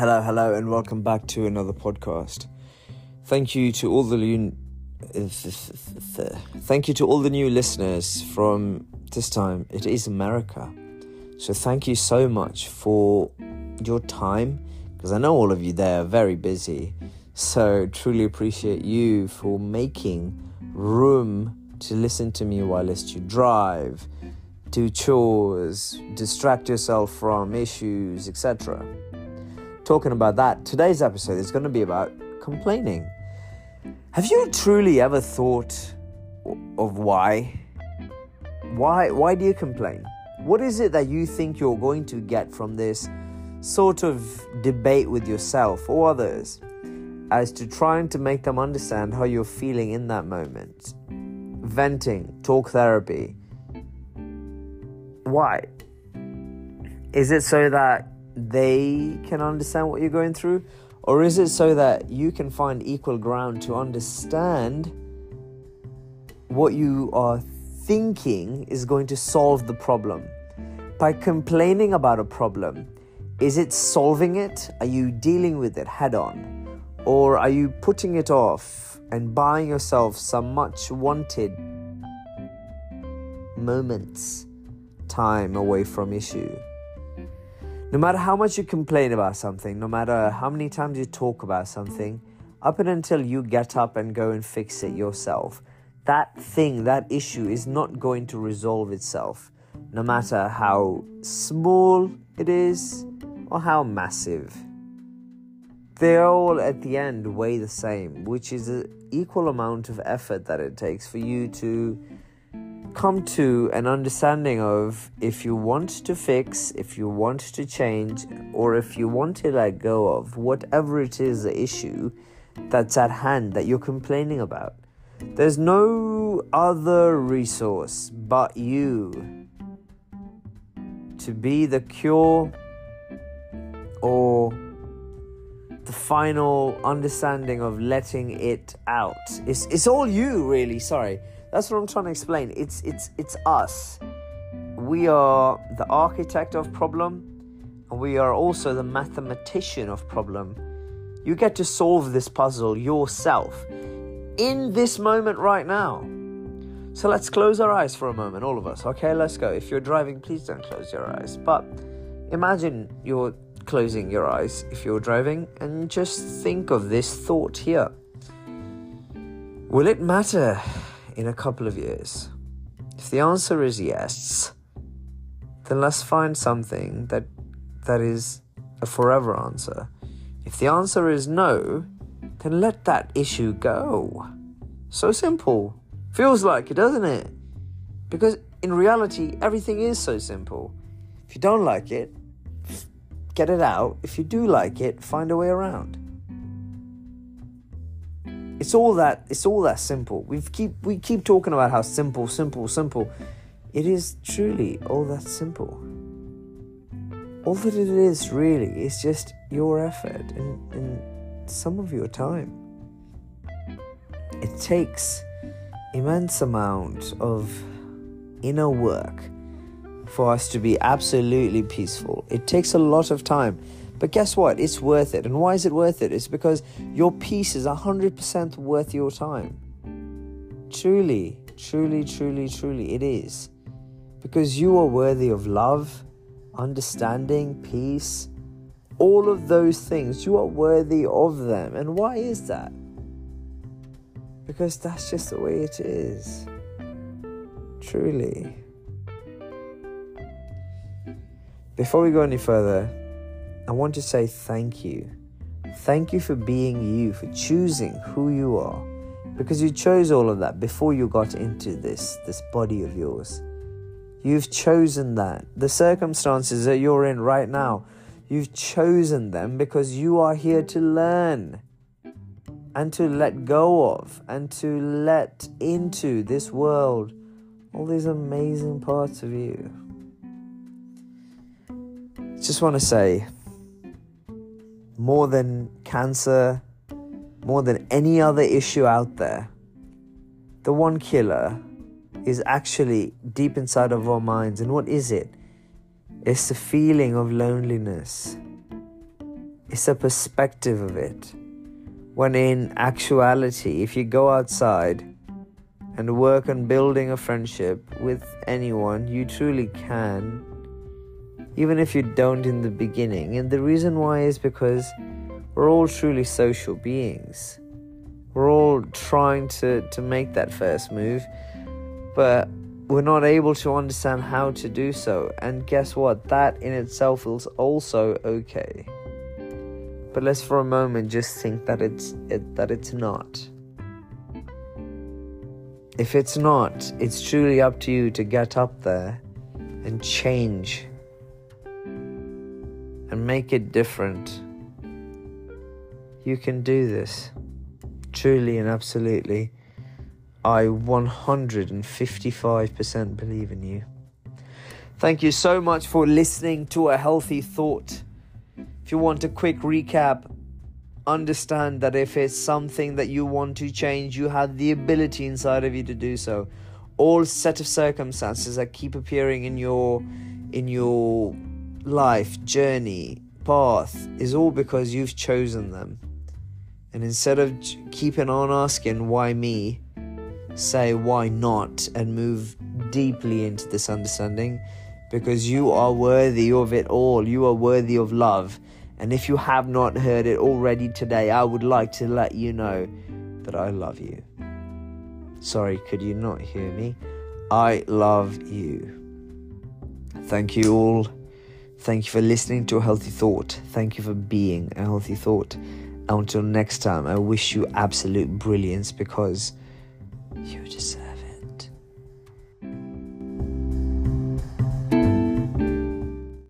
Hello, hello, and welcome back to another podcast. Thank you to all the new, thank you to all the new listeners from this time. It is America, so thank you so much for your time because I know all of you there are very busy. So truly appreciate you for making room to listen to me whilst you drive, do chores, distract yourself from issues, etc talking about that, today's episode is going to be about complaining. Have you truly ever thought of why? Why why do you complain? What is it that you think you're going to get from this sort of debate with yourself or others as to trying to make them understand how you're feeling in that moment? Venting, talk therapy. Why? Is it so that they can understand what you're going through? Or is it so that you can find equal ground to understand what you are thinking is going to solve the problem? By complaining about a problem, is it solving it? Are you dealing with it head on? Or are you putting it off and buying yourself some much wanted moments, time away from issue? No matter how much you complain about something, no matter how many times you talk about something, up and until you get up and go and fix it yourself, that thing, that issue is not going to resolve itself, no matter how small it is or how massive. They all at the end weigh the same, which is an equal amount of effort that it takes for you to come to an understanding of if you want to fix, if you want to change, or if you want to let go of whatever it is the issue that's at hand that you're complaining about. There's no other resource but you to be the cure or the final understanding of letting it out. It's, it's all you, really. Sorry that's what I'm trying to explain. It's it's it's us. We are the architect of problem, and we are also the mathematician of problem. You get to solve this puzzle yourself in this moment right now. So let's close our eyes for a moment, all of us. Okay, let's go. If you're driving, please don't close your eyes. But imagine you're closing your eyes if you're driving and just think of this thought here. Will it matter in a couple of years? If the answer is yes, then let's find something that that is a forever answer. If the answer is no, then let that issue go. So simple. Feels like it, doesn't it? Because in reality, everything is so simple. If you don't like it, get it out. If you do like it, find a way around. It's all that it's all that simple. We keep we keep talking about how simple, simple, simple. It is truly all that simple. All that it is really is just your effort and, and some of your time. It takes immense amount of inner work for us to be absolutely peaceful. It takes a lot of time but guess what? It's worth it. And why is it worth it? It's because your peace is 100% worth your time. Truly, truly, truly, truly, it is. Because you are worthy of love, understanding, peace, all of those things. You are worthy of them. And why is that? Because that's just the way it is. Truly. Before we go any further, I want to say thank you. Thank you for being you, for choosing who you are. Because you chose all of that before you got into this, this body of yours. You've chosen that. The circumstances that you're in right now, you've chosen them because you are here to learn and to let go of and to let into this world all these amazing parts of you. Just want to say, more than cancer, more than any other issue out there, the one killer is actually deep inside of our minds. And what is it? It's the feeling of loneliness. It's a perspective of it. When in actuality, if you go outside and work on building a friendship with anyone, you truly can, even if you don't in the beginning. And the reason why is because we're all truly social beings. We're all trying to, to make that first move, but we're not able to understand how to do so. And guess what? That in itself is also okay. But let's for a moment just think that it's it, that it's not. If it's not, it's truly up to you to get up there and change and make it different. You can do this. Truly and absolutely. I 155% believe in you. Thank you so much for listening to A Healthy Thought. If you want a quick recap, understand that if it's something that you want to change, you have the ability inside of you to do so. All set of circumstances that keep appearing in your in your life, journey, path is all because you've chosen them. And instead of keeping on asking why me, say why not and move deeply into this understanding because you are worthy of it all. You are worthy of love. And if you have not heard it already today, I would like to let you know that I love you. Sorry, could you not hear me? I love you. Thank you all. Thank you for listening to a healthy thought. Thank you for being a healthy thought. And Until next time, I wish you absolute brilliance because you deserve.